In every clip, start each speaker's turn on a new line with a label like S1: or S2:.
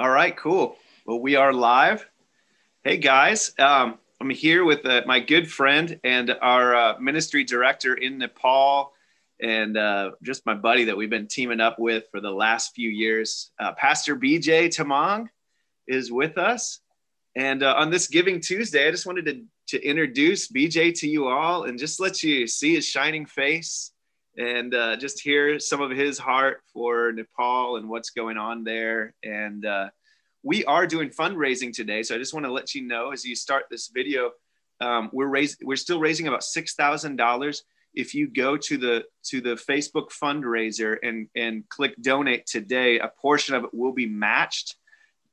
S1: All right, cool. Well, we are live. Hey guys, um, I'm here with uh, my good friend and our uh, ministry director in Nepal, and uh, just my buddy that we've been teaming up with for the last few years. Uh, Pastor Bijay Tamang is with us, and uh, on this Giving Tuesday, I just wanted to to introduce Bijay to you all and just let you see his shining face and uh, just hear some of his heart for Nepal and what's going on there. And uh, we are doing fundraising today, so I just want to let you know as you start this video, um, we're raising, we're still raising about six thousand dollars. If you go to the to the Facebook fundraiser and and click donate today, a portion of it will be matched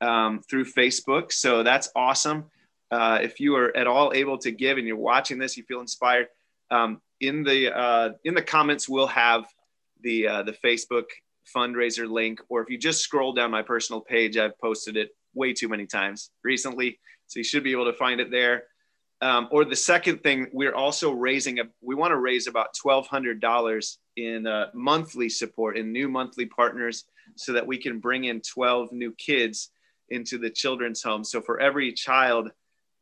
S1: um, through Facebook. So that's awesome. Uh, if you are at all able to give and you're watching this, you feel inspired. Um, in the uh, in the comments we'll have the uh, the Facebook fundraiser link, or if you just scroll down my personal page, I've posted it way too many times recently, so you should be able to find it there. Um, or the second thing, we're also raising a we want to raise about twelve hundred dollars in uh, monthly support in new monthly partners, so that we can bring in twelve new kids into the children's home. So for every child,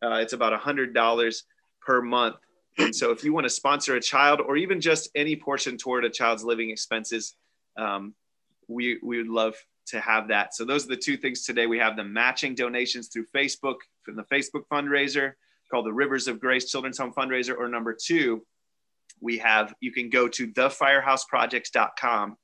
S1: uh, it's about hundred dollars per month and so if you want to sponsor a child or even just any portion toward a child's living expenses, um, we, we would love to have that. So those are the two things today. We have the matching donations through Facebook from the Facebook fundraiser called the Rivers of Grace Children's Home Fundraiser. Or number two, we have, you can go to thefirehouseprojects.com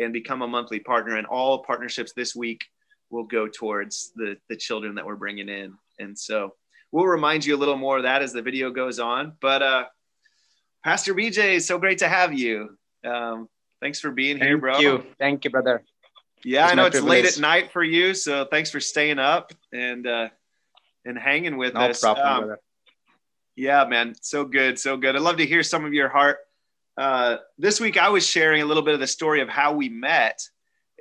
S1: and become a monthly partner. And all partnerships this week will go towards the, the children that we're bringing in. And so we'll remind you a little more of that as the video goes on. But uh, Pastor Bijay, so great to have you. Um, thanks for being
S2: Thank
S1: here, bro.
S2: Thank you. Thank you, brother.
S1: Yeah, it's I know it's privilege. late at night for you, so thanks for staying up and uh, and hanging with
S2: no
S1: us.
S2: Problem, um, brother.
S1: Yeah, man, so good, so good. I'd love to hear some of your heart. Uh, this week, I was sharing a little bit of the story of how we met,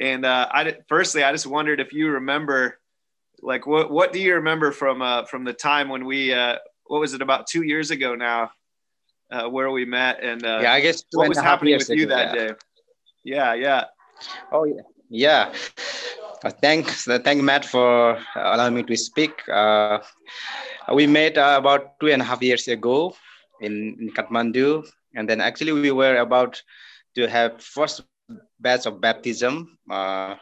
S1: and uh, I firstly, I just wondered if you remember like what what do you remember from uh from the time when we uh what was it about two years ago now uh where we met and uh
S2: yeah i guess
S1: what was happening with you that yeah. day? Yeah yeah.
S2: Oh yeah. Yeah. Uh, thanks thank matt for allowing me to speak. Uh we met uh, about two and a half years ago in, in kathmandu. And then actually we were about to have first batch of baptism uh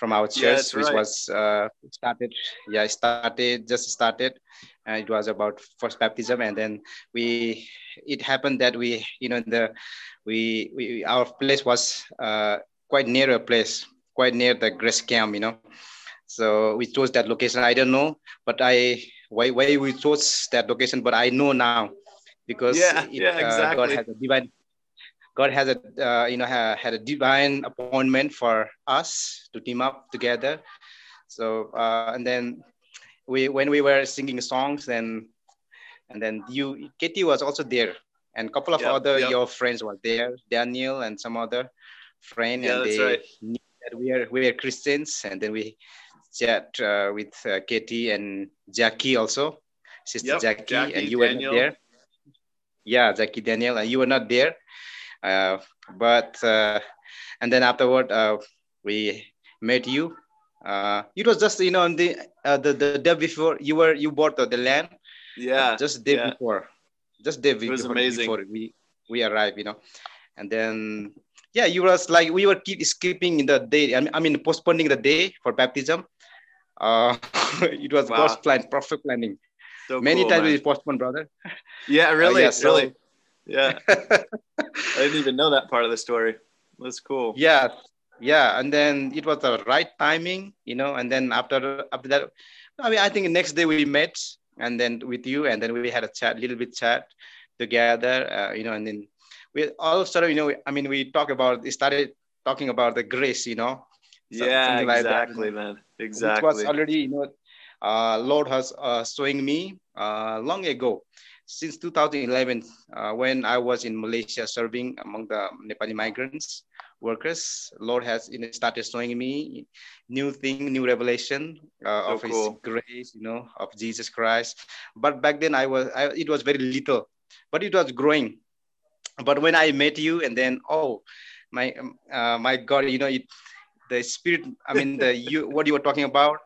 S2: from our church, yeah, which right. was uh, started. Yeah, started just started. Uh, it was about first baptism, and then we. It happened that we, you know, the we, we our place was uh, quite near a place, quite near the grace camp, you know. So we chose that location. I don't know, but I why why we chose that location, but I know now because
S1: yeah, it, yeah, exactly.
S2: Uh, God has a divine God has a uh, you know ha, had a divine appointment for us to team up together. So uh, and then we when we were singing songs and and then you Katie was also there and a couple of yep, other yep. your friends were there, Daniel and some other friend,
S1: yeah,
S2: and they
S1: right.
S2: knew that we are we are Christians, and then we chat uh, with uh, Katie and Jackie also, sister
S1: yep,
S2: Jackie,
S1: Jackie,
S2: and you
S1: Daniel.
S2: were there. Yeah, Jackie Daniel, and you were not there. Uh, but uh, and then afterward uh, we met you. it was just you know on the the the day before you were you bought the, land.
S1: Yeah,
S2: just day
S1: yeah.
S2: before, just day
S1: it was
S2: before,
S1: amazing.
S2: before we we arrived. You know, and then yeah, you was like we were keep skipping the day. I mean, I mean postponing the day for baptism. Uh, it was wow. God's plan, perfect planning.
S1: So
S2: Many
S1: cool,
S2: times
S1: man.
S2: we postponed, brother.
S1: Yeah, really,
S2: uh, yeah, so,
S1: really. Yeah. I didn't even know that part of the story. That's cool.
S2: Yeah. Yeah. And then it was the right timing, you know, and then after after that, I mean, I think next day we met and then with you, and then we had a chat, little bit chat together, uh, you know, and then we all sort of, you know, I mean, we talk about, we started talking about the grace, you know.
S1: Yeah, exactly, that. man. Exactly.
S2: It was already, you know, uh, Lord has uh, showing me uh, long ago since 2011, uh, when I was in Malaysia serving among the Nepali migrants workers, Lord has started showing me new thing, new revelation uh,
S1: so
S2: of
S1: cool.
S2: His grace, you know, of Jesus Christ. But back then, I was I, it was very little, but it was growing. But when I met you, and then oh, my uh, my God, you know, it, the spirit. I mean, the you what you were talking about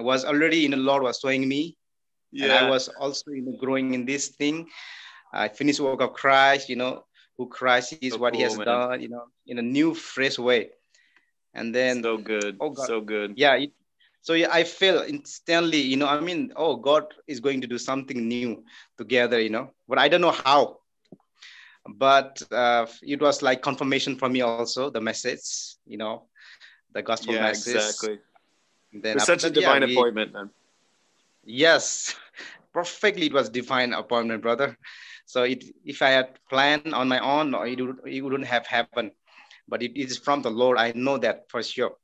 S2: was already you know Lord was showing me, yeah. and I was also you know growing in this thing. I finished work of Christ, you know, who Christ is, so what cool, He has man. done, you know, in a new, fresh way. And then
S1: so good, oh God, so good.
S2: Yeah, it, so yeah, I feel instantly, you know, I mean, oh, God is going to do something new together, you know, but I don't know how. But uh, it was like confirmation for me also the message, you know, the gospel yeah, message.
S1: Exactly. then it's such a divine yeah, we, appointment, man.
S2: Yes, perfectly. It was divine appointment, brother. So it, if I had planned on my own, it, would, it wouldn't have happened. But it is from the Lord. I know that for sure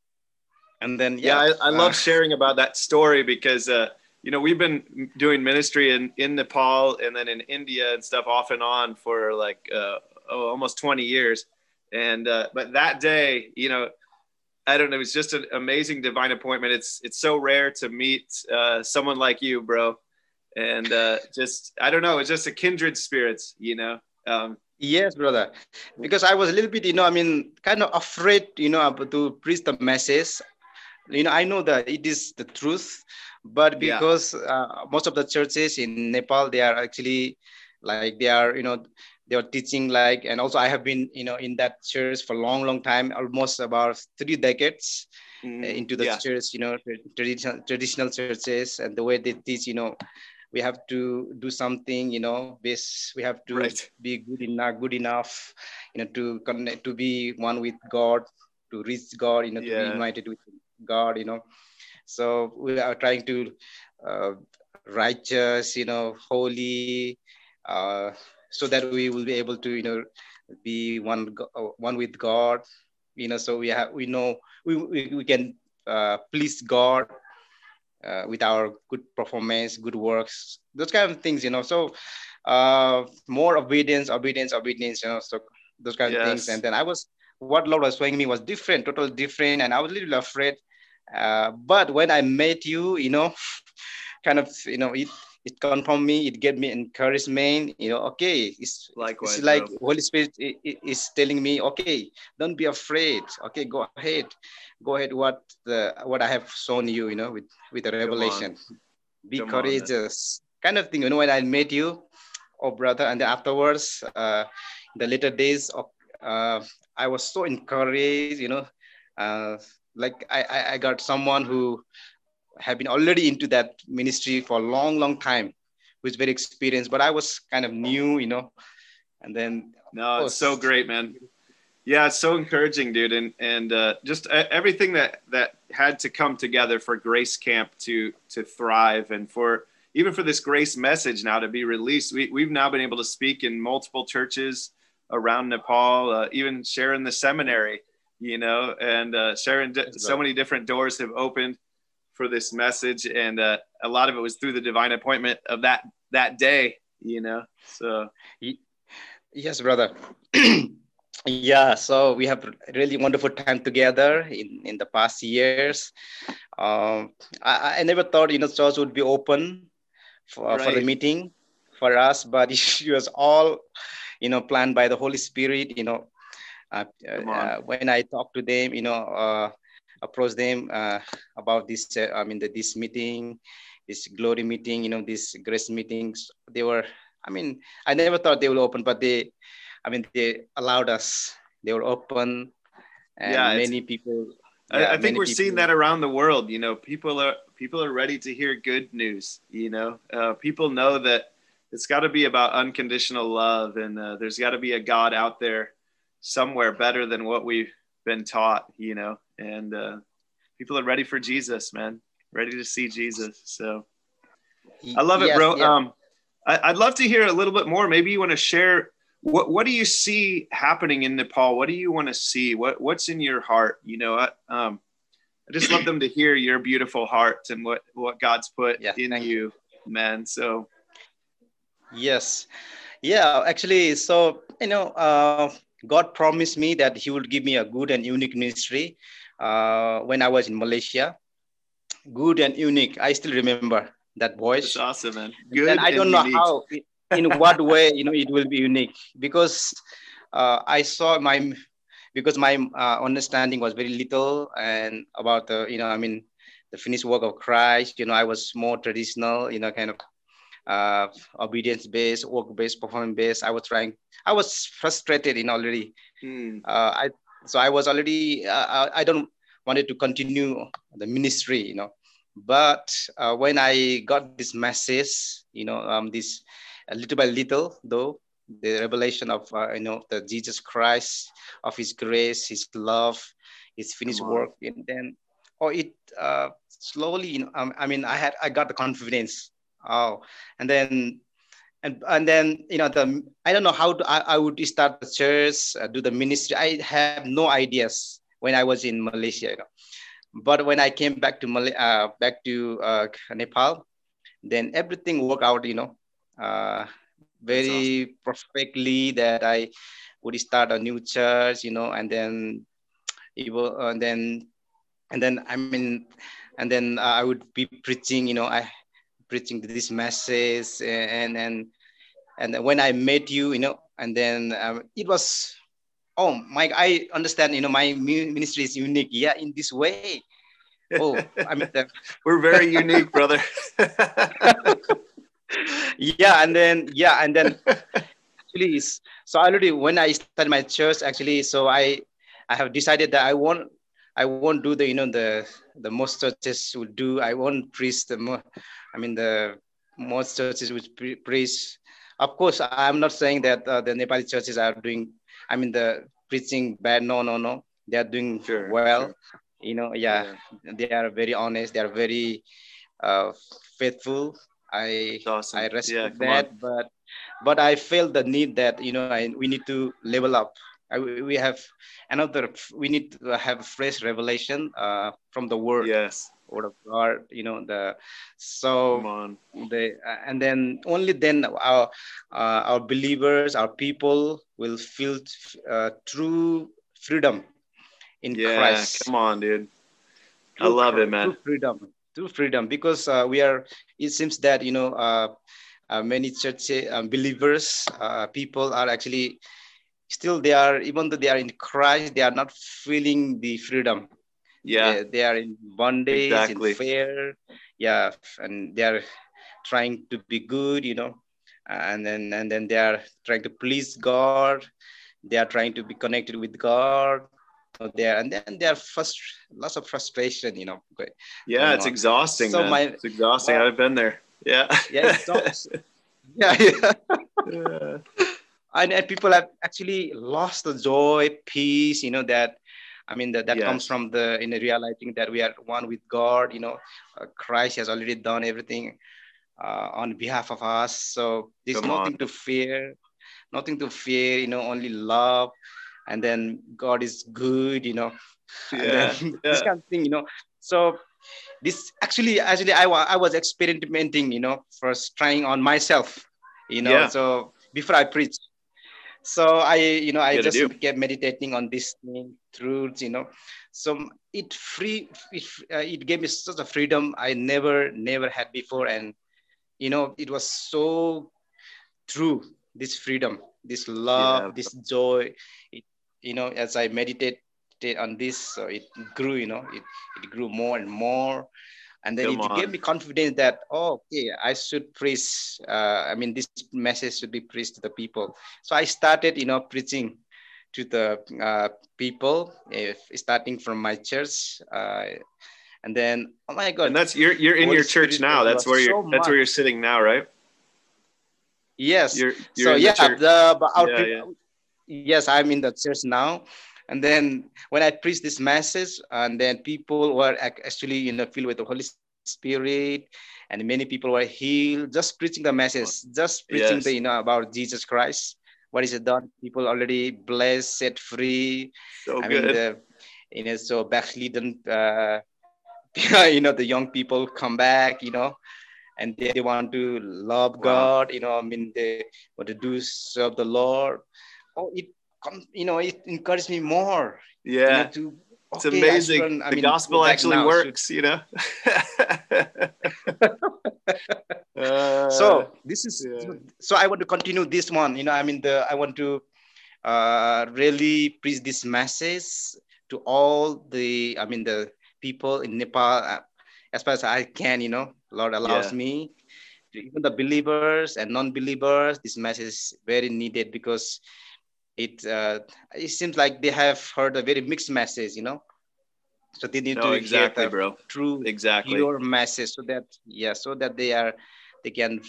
S2: and then
S1: yeah, yeah I, I, love uh, sharing about that story because uh, you know we've been doing ministry in in Nepal and then in India and stuff off and on for like uh, oh, almost 20 years, and uh, but that day, you know. I don't know. It was just an amazing divine appointment. It's it's so rare to meet uh, someone like you, bro, and uh, just I don't know. It's just a kindred spirits, you know. Um,
S2: Yes, brother. Because I was a little bit, you know, I mean, kind of afraid, you know, to preach the message you know i know that it is the truth but because yeah. uh, most of the churches in nepal they are actually like they are you know they are teaching like and also i have been you know in that church for a long long time almost about three decades mm, into the yeah. church you know traditional traditional churches and the way they teach you know we have to do something you know this we have to right. be good enough good enough you know to connect to be one with god to reach god you know yeah. to be united with God, you know. So we are trying to uh, righteous, you know, holy, uh, so that we will be able to, you know, be one uh, one with God, you know. So we have we know we we, we can uh, please God uh, with our good performance, good works, those kind of things, you know. So uh, more obedience, obedience, obedience, you know. So those kind yes. of things. And then I was what Lord was showing me was different, totally different, and I was a little afraid uh, but when I met you, you know, kind of, you know, it it confirmed me, it gave me encouragement, you know, okay, it's, Likewise, it's like bro. Holy Spirit is telling me, okay, don't be afraid. Okay, go ahead. Go ahead what the what I have shown you, you know, with, with the revelation. Be Come courageous. On, kind of thing, you know, when I met you, oh brother, and afterwards, uh, the later days of uh, I was so encouraged, you know, uh, like I, I got someone who have been already into that ministry for a long, long time, who's very experienced, but I was kind of new, you know, and then.
S1: No, it's so great, man. Yeah, it's so encouraging, dude. And, and uh, just everything that, that had to come together for Grace Camp to, to thrive and for, even for this grace message now to be released. We, we've now been able to speak in multiple churches around Nepal, uh, even sharing the seminary you know, and uh, sharing so many different doors have opened for this message, and uh, a lot of it was through the divine appointment of that that day, you know. So,
S2: yes, brother. yeah, so we have really wonderful time together in in the past years. Um, I, I never thought you know church would be open for right. for the meeting for us, but it was all you know planned by the Holy Spirit. You know, uh, uh, when I talk to them, you know, uh, approach them about this, I mean, the, this meeting, this glory meeting, you know, these grace meetings, they were, I mean, I never thought they would open, but they, I mean, they allowed us, they were open and yeah, many people.
S1: Yeah, I, think we're people, seeing that around the world. You know, people are people are ready to hear good news. You know, uh, people know that it's got to be about unconditional love, and uh, there's got to be a God out there somewhere better than what we've been taught, you know, and uh, people are ready for Jesus, man, ready to see Jesus. So I love it, yes, bro. Yeah. Um, I, would love to hear a little bit more. Maybe you want to share what, what do you see happening in Nepal? What do you want to see? What, what's in your heart? You know, I, um, I just love them to hear your beautiful heart and what, what God's put yeah, in you, you, man. So,
S2: yes. Yeah, actually, so, you know, uh, God promised me that He would give me a good and unique ministry uh, when I was in Malaysia. Good and unique. I still remember that voice.
S1: That's awesome, man. Good.
S2: And I don't know unique. how, in what way, you know, it will be unique because uh, I saw my, because my uh, understanding was very little and about the, you know, I mean, the finished work of Christ. You know, I was more traditional, you know, kind of uh, obedience based, work based, performance based. I was trying. I was frustrated in already. Mm. Uh, I so I was already. Uh, I don't wanted to continue the ministry, you know. But uh, when I got this message, you know, um, this little by little, though, the revelation of uh, you know the Jesus Christ, of His grace, His love, His finished work, and then oh, it uh, slowly, you know, um, I mean, I had I got the confidence. Oh, and then and and then you know the I don't know how to, I, I would start the church, uh, do the ministry. I have no ideas when I was in Malaysia. You know. But when I came back to Malay, uh, back to uh, Nepal, then everything worked out. You know, uh, very awesome. perfectly. That I would start a new church. You know, and then, it will, and then, and then I mean, and then uh, I would be preaching. You know, I preaching this message, and and and when I met you, you know, and then um, it was oh mike i understand you know my ministry is unique. Yeah in this way. Oh i mean the...
S1: we're very unique brother.
S2: Yeah and then yeah and then actually so already when i started my church actually so i i have decided that i won't i won't do the you know the the most churches would do. I won't preach the more i mean the most churches which pre- preach of course i'm not saying that uh, the nepali churches are doing I mean, the preaching bad. No, no, no. They are doing sure, well. Sure. You know, yeah, yeah, they are very honest. They are very uh, faithful. I awesome. I respect yeah, that, on. but but I feel the need that you know I, we need to level up. I, we have another. We need to have fresh revelation uh, from the word.
S1: Yes
S2: word of God, you know, the so the and then only then our uh, our believers, our people will feel uh, true freedom in yeah, Christ.
S1: Come on, dude. True, I love it, man.
S2: True freedom, true freedom, because uh, we are. It seems that you know uh, uh, many church believers, uh, people are actually still they are even though they are in Christ, they are not feeling the freedom
S1: yeah.
S2: They, they are in bondage exactly. in fear. Yeah and they are trying to be good you know. And then and then they are trying to please god. They are trying to be connected with god. So there and then there are first lots of frustration you know.
S1: Yeah it's exhausting so man. My, it's exhausting. well, i've been there. Yeah.
S2: yeah yeah, yeah. yeah. And, and people have actually lost the joy peace you know that I mean, that, that yes. comes from the in realizing that we are one with God. You know, uh, Christ has already done everything uh, on behalf of us. So there's Come nothing on. to fear, nothing to fear. You know, only love, and then God is good. You know,
S1: yeah. yeah.
S2: this kind of thing. You know, so this actually actually I, I was experimenting. You know, first trying on myself. You know, yeah. so before I preach so i you know i just do. kept meditating on this thing truths you know so it free it, uh, it gave me such a freedom i never never had before and you know it was so true this freedom this love yeah. this joy it, you know as i meditated on this so it grew you know it, it grew more and more and then Come it on. gave me confidence that oh okay i should preach uh, i mean this message should be preached to the people. So i started you know preaching to the uh, people if starting from my church uh, and then oh my god.
S1: And that's you're you're in your church now. that's where you're so that's where you're sitting now right?
S2: Yes. You're, you're so yeah the, our yeah, yeah. yes i'm in the church now and then when I preached this message, and then people were actually you know filled with the Holy Spirit, and many people were healed just preaching the message, just preaching yes. the you know about Jesus Christ. What is it done? People already blessed, set free.
S1: So I good. Mean,
S2: the, you know, so backslidden, uh, you know, the young people come back, you know, and they, want to love wow. God, you know, I mean, they want to do serve the Lord. Oh, it you know, it encouraged me more.
S1: Yeah. You know, to, it's okay, amazing. Run, the mean, gospel actually now, works, you know.
S2: uh, so this is yeah. so I want to continue this one. You know, I mean, the I want to uh, really preach this message to all the I mean the people in Nepal, uh, as far as I can, you know, Lord allows yeah. me. Even the believers and non-believers, this message is very needed because it uh, it seems like they have heard a very mixed message, you know. So they need no, to
S1: exactly,
S2: hear the
S1: bro.
S2: true,
S1: exactly
S2: pure message, so that yeah, so that they are they can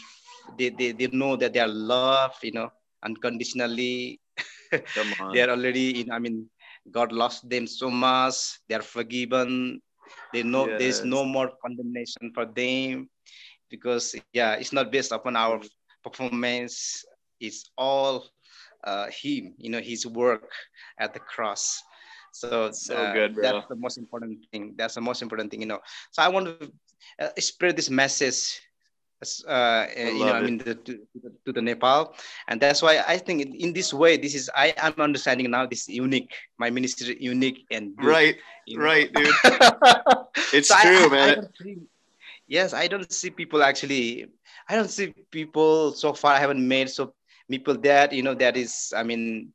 S2: they they, they know that they are loved, you know, unconditionally. they are already in. I mean, God loves them so much. They are forgiven. They know yes. there's no more condemnation for them because yeah, it's not based upon our performance. It's all uh, him, you know, his work at the cross. So,
S1: so uh, good, bro.
S2: that's the most important thing. That's the most important thing, you know. So I want to uh, spread this message uh, you know, I mean, the, to, to, the Nepal, and that's why I think in, in, this way, this is I am understanding now. This unique, my ministry unique and
S1: good, right, you know? right, dude. it's so true, I, man.
S2: I see, yes, I don't see people actually. I don't see people so far. I haven't made so people that you know that is. I mean,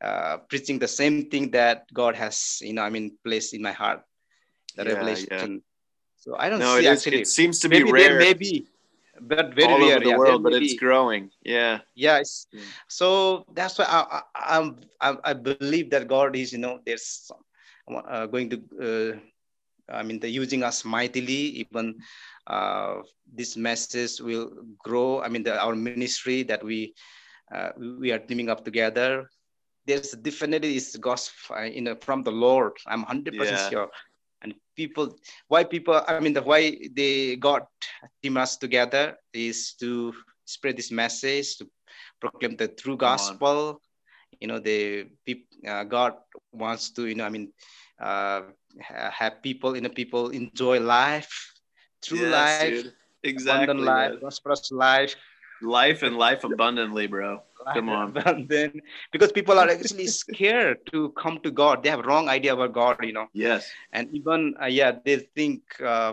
S2: uh, preaching the same thing that God has, you know, I mean, placed in my heart, the yeah, revelation. Yeah. So I don't no, see
S1: it
S2: actually.
S1: Is, it seems to be maybe rare.
S2: Maybe but very
S1: all
S2: rare,
S1: over the
S2: yeah,
S1: world, but it's growing. Yeah.
S2: Yes. Yeah. So that's why I, I, I, I believe that God is, you know, there's uh, going to, uh, I mean, the using us mightily. Even uh, this message will grow. I mean, the, our ministry that we uh, we are teaming up together. There's definitely is gospel, uh, you know, from the Lord. I'm hundred percent sure and people why people i mean the why they got team us together is to spread this message to proclaim the true gospel you know the uh, god wants to you know i mean uh, have people you know people enjoy life true yes, life dude.
S1: exactly
S2: abundant life prosperous life
S1: life and life abundantly bro Come on.
S2: then because people are actually scared to come to God. They have wrong idea about God, you know.
S1: Yes.
S2: And even uh, yeah, they think uh,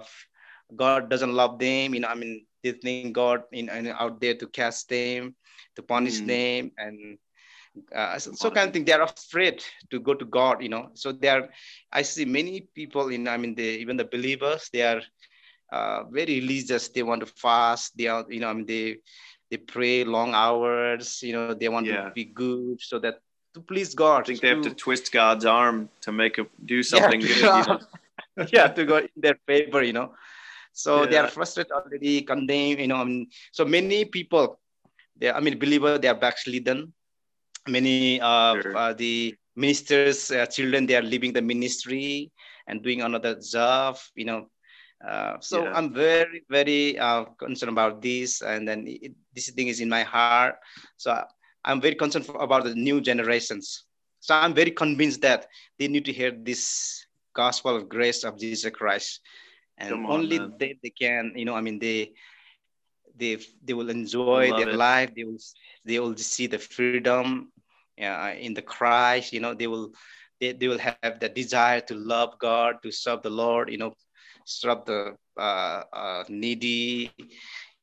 S2: God doesn't love them. You know, I mean, they think God in, in out there to cast them, to punish mm. them, and uh, so, so, kind of thing. They are afraid to go to God. You know, so they are. I see many people in. I mean, they even the believers. They are uh, very religious. They want to fast. They are. You know, I mean, they they pray long hours you know they want yeah. to be good so that to please god
S1: i think they have to twist god's arm to make it do something
S2: yeah,
S1: good you know?
S2: yeah to go in their favor you know so yeah. they are frustrated already condemned you know I mean, so many people they i mean believer they are backslidden many of sure. uh, the ministers uh, children they are leaving the ministry and doing another job you know uh, so yeah. I'm very, very uh, concerned about this, and then it, this thing is in my heart. So I'm very concerned for, about the new generations. So I'm very convinced that they need to hear this gospel of grace of Jesus Christ, and on, only they, they can, you know, I mean, they they they will enjoy their it. life. They will they will see the freedom uh, in the Christ. You know, they will they, they will have the desire to love God, to serve the Lord. You know, serve the uh, uh, needy,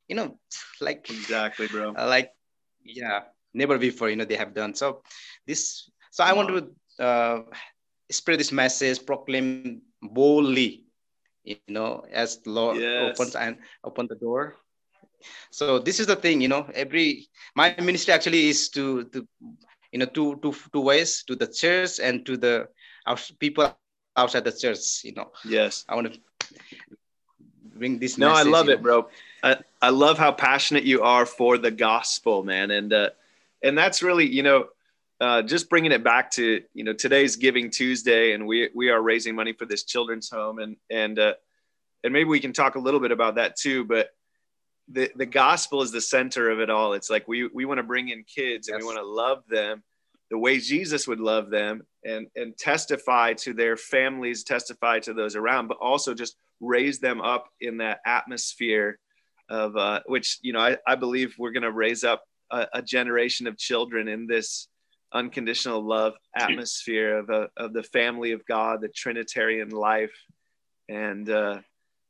S2: you know, like
S1: exactly, bro.
S2: Uh, like, yeah, never before, you know, they have done. So this, so I want to uh, spread this message, proclaim boldly, you know, as the Lord yes. opens and open the door. So this is the thing, you know, every my ministry actually is to to you know two two two ways to the church and to the our people outside the church you know
S1: yes
S2: i want to bring this
S1: no i love it bro. I, I love how passionate you are for the gospel man. And uh and that's really you know uh, just bringing it back to you know today's Giving Tuesday, and we we are raising money for this children's home, and and uh, and maybe we can talk a little bit about that too. But the the gospel is the center of it all. It's like we we want to bring in kids, and we want to love them the way Jesus would love them, and and testify to their families, testify to those around, but also just raise them up in that atmosphere of uh, which you know I, I believe we're going to raise up a, a, generation of children in this unconditional love atmosphere of, a, of the family of God, the Trinitarian life, and uh,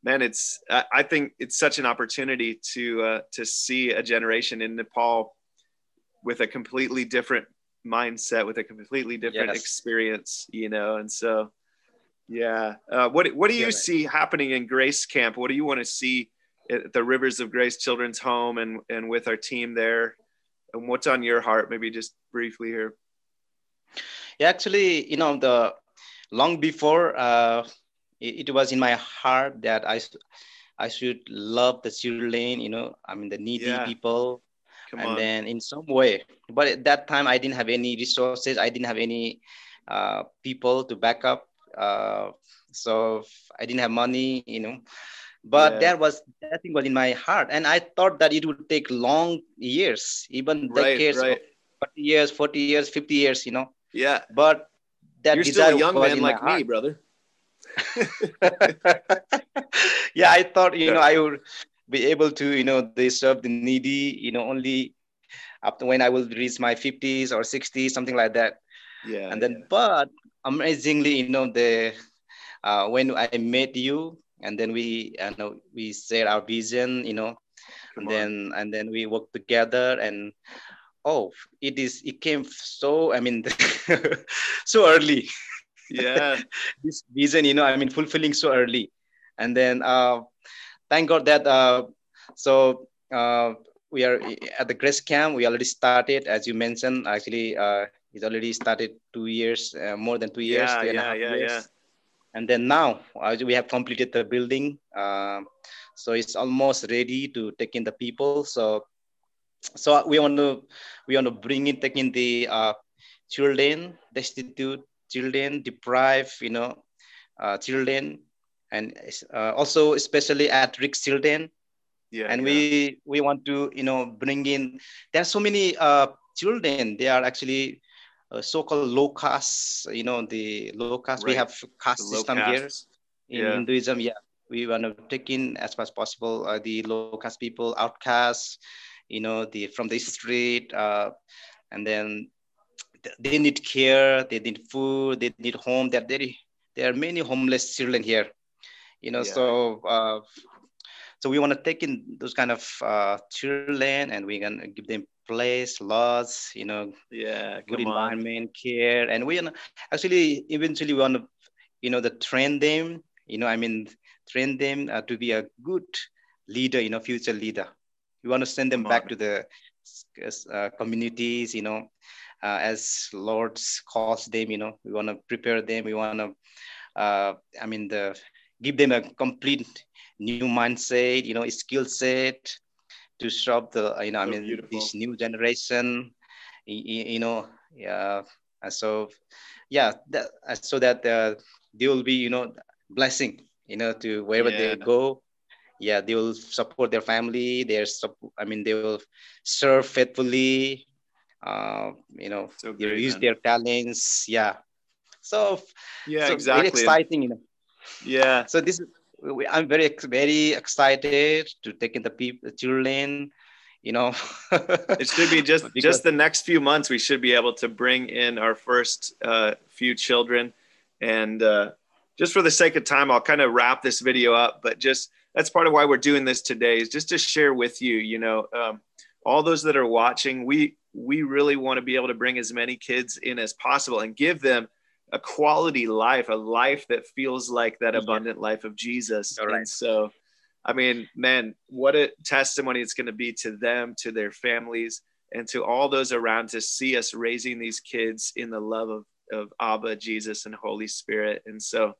S1: man, it's I, I think it's such an opportunity to uh, to see a generation in Nepal with a completely different mindset with a completely different yes. experience you know and so Yeah. Uh, what What do you
S2: Yeah.
S1: see happening in Grace Camp? What do you want to see at the Rivers of Grace Children's Home and and with our team there? And what's on your heart? Maybe just briefly here.
S2: Yeah, actually, you know, the long before uh, it, it was in my heart that I I should love the children. You know, I mean the needy
S1: Yeah.
S2: people,
S1: Come
S2: and
S1: on.
S2: then in some way. But at that time, I didn't have any resources. I didn't have any uh, people to back up. Uh, so I didn't have money. You know. But
S1: Yeah.
S2: that was that thing was in my heart, and I thought that it would take long years, even
S1: right.
S2: decades,
S1: Right.
S2: 40 years, 40 years, 50 years, you know.
S1: Yeah.
S2: But that
S1: You're still a young man like me, brother.
S2: yeah, I thought you know I would be able to you know they serve the needy you know only after when I will reach my 50s or 60s something like that.
S1: Yeah.
S2: and then but amazingly you know the uh, when I met you and then we you know we shared our vision you know
S1: Come
S2: and
S1: on.
S2: then and then we worked together and oh it is it came so I mean so early
S1: yeah.
S2: this vision, you know, I mean, fulfilling so early. And then uh, thank God that, uh, so uh, we are at the Grace Camp. We already started, as you mentioned, actually, uh, it's already started two years, uh, more than two years,
S1: Yeah,
S2: two and
S1: yeah, yeah,
S2: years.
S1: yeah.
S2: And then now uh, we have completed the building. Uh, so it's almost ready to take in the people. So, so we want to, we want to bring in, taking the uh, children, destitute children, deprived, you know, uh, children, and uh, also especially at-risk children.
S1: Yeah.
S2: and
S1: yeah.
S2: we we want to, you know, bring in. There are so many uh, children. They are actually uh, so-called low caste. You know, the low caste. We have caste system here in
S1: Yeah.
S2: Hinduism. Yeah, we want to take in as much as possible uh, the low caste people, outcasts, you know, the from the street, uh, and then they need care, they need food, they need home. There, there, there are many homeless children here, you know.
S1: Yeah.
S2: So, uh, so we want to take in those kind of uh, children, and we're gonna give them place, laws, you know,
S1: Yeah.
S2: good
S1: Come on.
S2: environment, care, and we wanna- actually eventually we want to, you know, the train them. You know, I mean, train them uh, to be a good leader. You know, future leader. We want to send them
S1: Come
S2: back
S1: on.
S2: to the uh, communities. You know, uh, as lords calls them. You know, we want to prepare them. We want to, uh, I mean, the give them a complete new mindset. You know, skill set to serve the. You know, I mean,
S1: beautiful.
S2: this new generation you know yeah so yeah that, so that uh, they will be you know blessing you know to wherever
S1: Yeah.
S2: they go yeah they will support their family their sup- i mean they will serve faithfully uh, you know
S1: So
S2: they use
S1: man.
S2: their talents yeah so
S1: Yeah.
S2: so
S1: exactly.
S2: very exciting you know
S1: Yeah.
S2: so this we- i'm very very excited to take in the people the children you know
S1: it should be just
S2: Because-
S1: just the next few months we should be able to bring in our first uh, few children and uh, just for the sake of time i'll kind of wrap this video up but just that's part of why we're doing this today is just to share with you you know um, all those that are watching we we really want to be able to bring as many kids in as possible and give them a quality life a life that feels like that abundant life of jesus
S2: right.
S1: and so I mean, man, what a testimony it's going to be to them, to their families, and to all those around to see us raising these kids in the love of, of Abba, Jesus, and Holy Spirit. And so,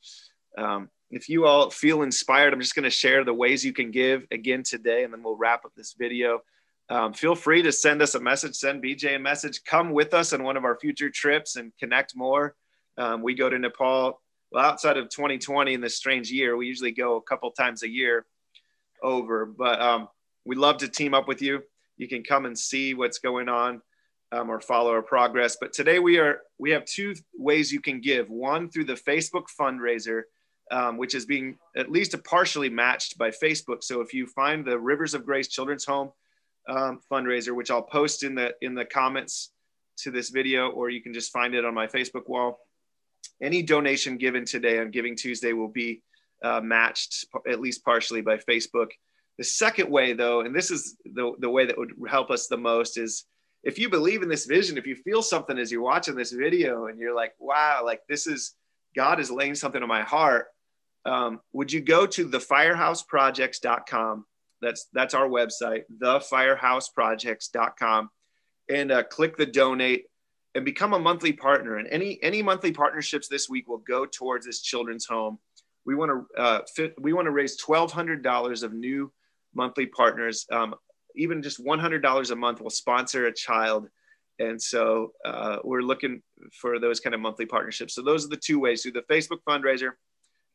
S1: um, if you all feel inspired, I'm just going to share the ways you can give again today, and then we'll wrap up this video. Um, feel free to send us a message, send Bijay a message. Come with us on one of our future trips and connect more. Um, we go to Nepal. Well, outside of 2020 in this strange year, we usually go a couple times a year over. But um, we love to team up with you. You can come and see what's going on um, or follow our progress. But today we are we have two ways you can give. One through the Facebook fundraiser, um, which is being at least partially matched by Facebook. So if you find the Rivers of Grace Children's Home um, fundraiser, which I'll post in the in the comments to this video, or you can just find it on my Facebook wall. Any donation given today on Giving Tuesday will be uh, matched at least partially by Facebook. The second way, though, and this is the, the way that would help us the most, is if you believe in this vision, if you feel something as you're watching this video and you're like, wow, like this is God is laying something on my heart. Um, would you go to thefirehouseprojects.com? That's that's our website, thefirehouseprojects.com, and uh, click the donate and become a monthly partner. And any any monthly partnerships this week will go towards this children's home. We want to uh, fit, we want to raise twelve hundred dollars of new monthly partners. Um, even just one hundred dollars a month will sponsor a child and so uh, we're looking for those kind of monthly partnerships. So those are the two ways: through the Facebook fundraiser,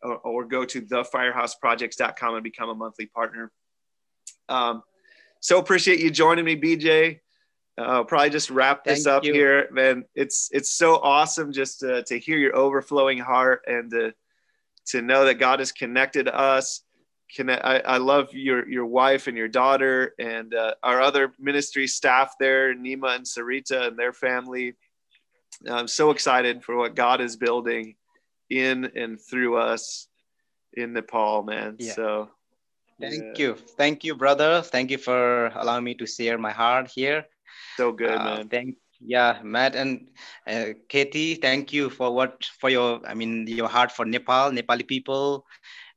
S1: or, or go to thefirehouseprojects.com and become a monthly partner. Um, so appreciate you joining me, Bijay. Uh, probably just wrap this Thank up you. here, man. It's it's so awesome just to, to hear your overflowing heart and to to know that God has connected us can I, I love your your wife and your daughter and uh, our other ministry staff there, Nima and Sarita and their family. I'm so excited for what God is building in and through us in Nepal, man. Yeah. So
S2: thank yeah. you. Thank you, brother. Thank you for allowing me to share my heart here.
S1: So good, uh, man.
S2: Thank yeah, Matt and uh, Katie, thank you for what for your I mean your heart for Nepal, Nepali people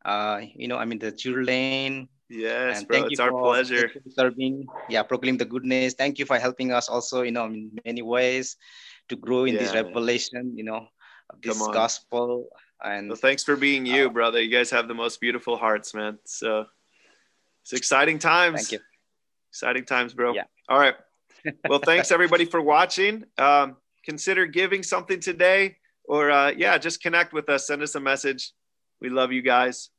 S2: uh, you know, I mean, the children.
S1: Yes, and bro, thank it's you our pleasure.
S2: Serving, yeah, proclaim the goodness. Thank you for helping us also, you know, in many ways to grow in yeah, this revelation, you know, this gospel. And
S1: well, thanks for being you, uh, brother. You guys have the most beautiful hearts, man. So it's exciting times.
S2: Thank you.
S1: Exciting times, bro. Yeah. All right. Well, thanks everybody for watching. Um, consider giving something today, or uh, yeah, just connect with us. Send us a message. We love you guys.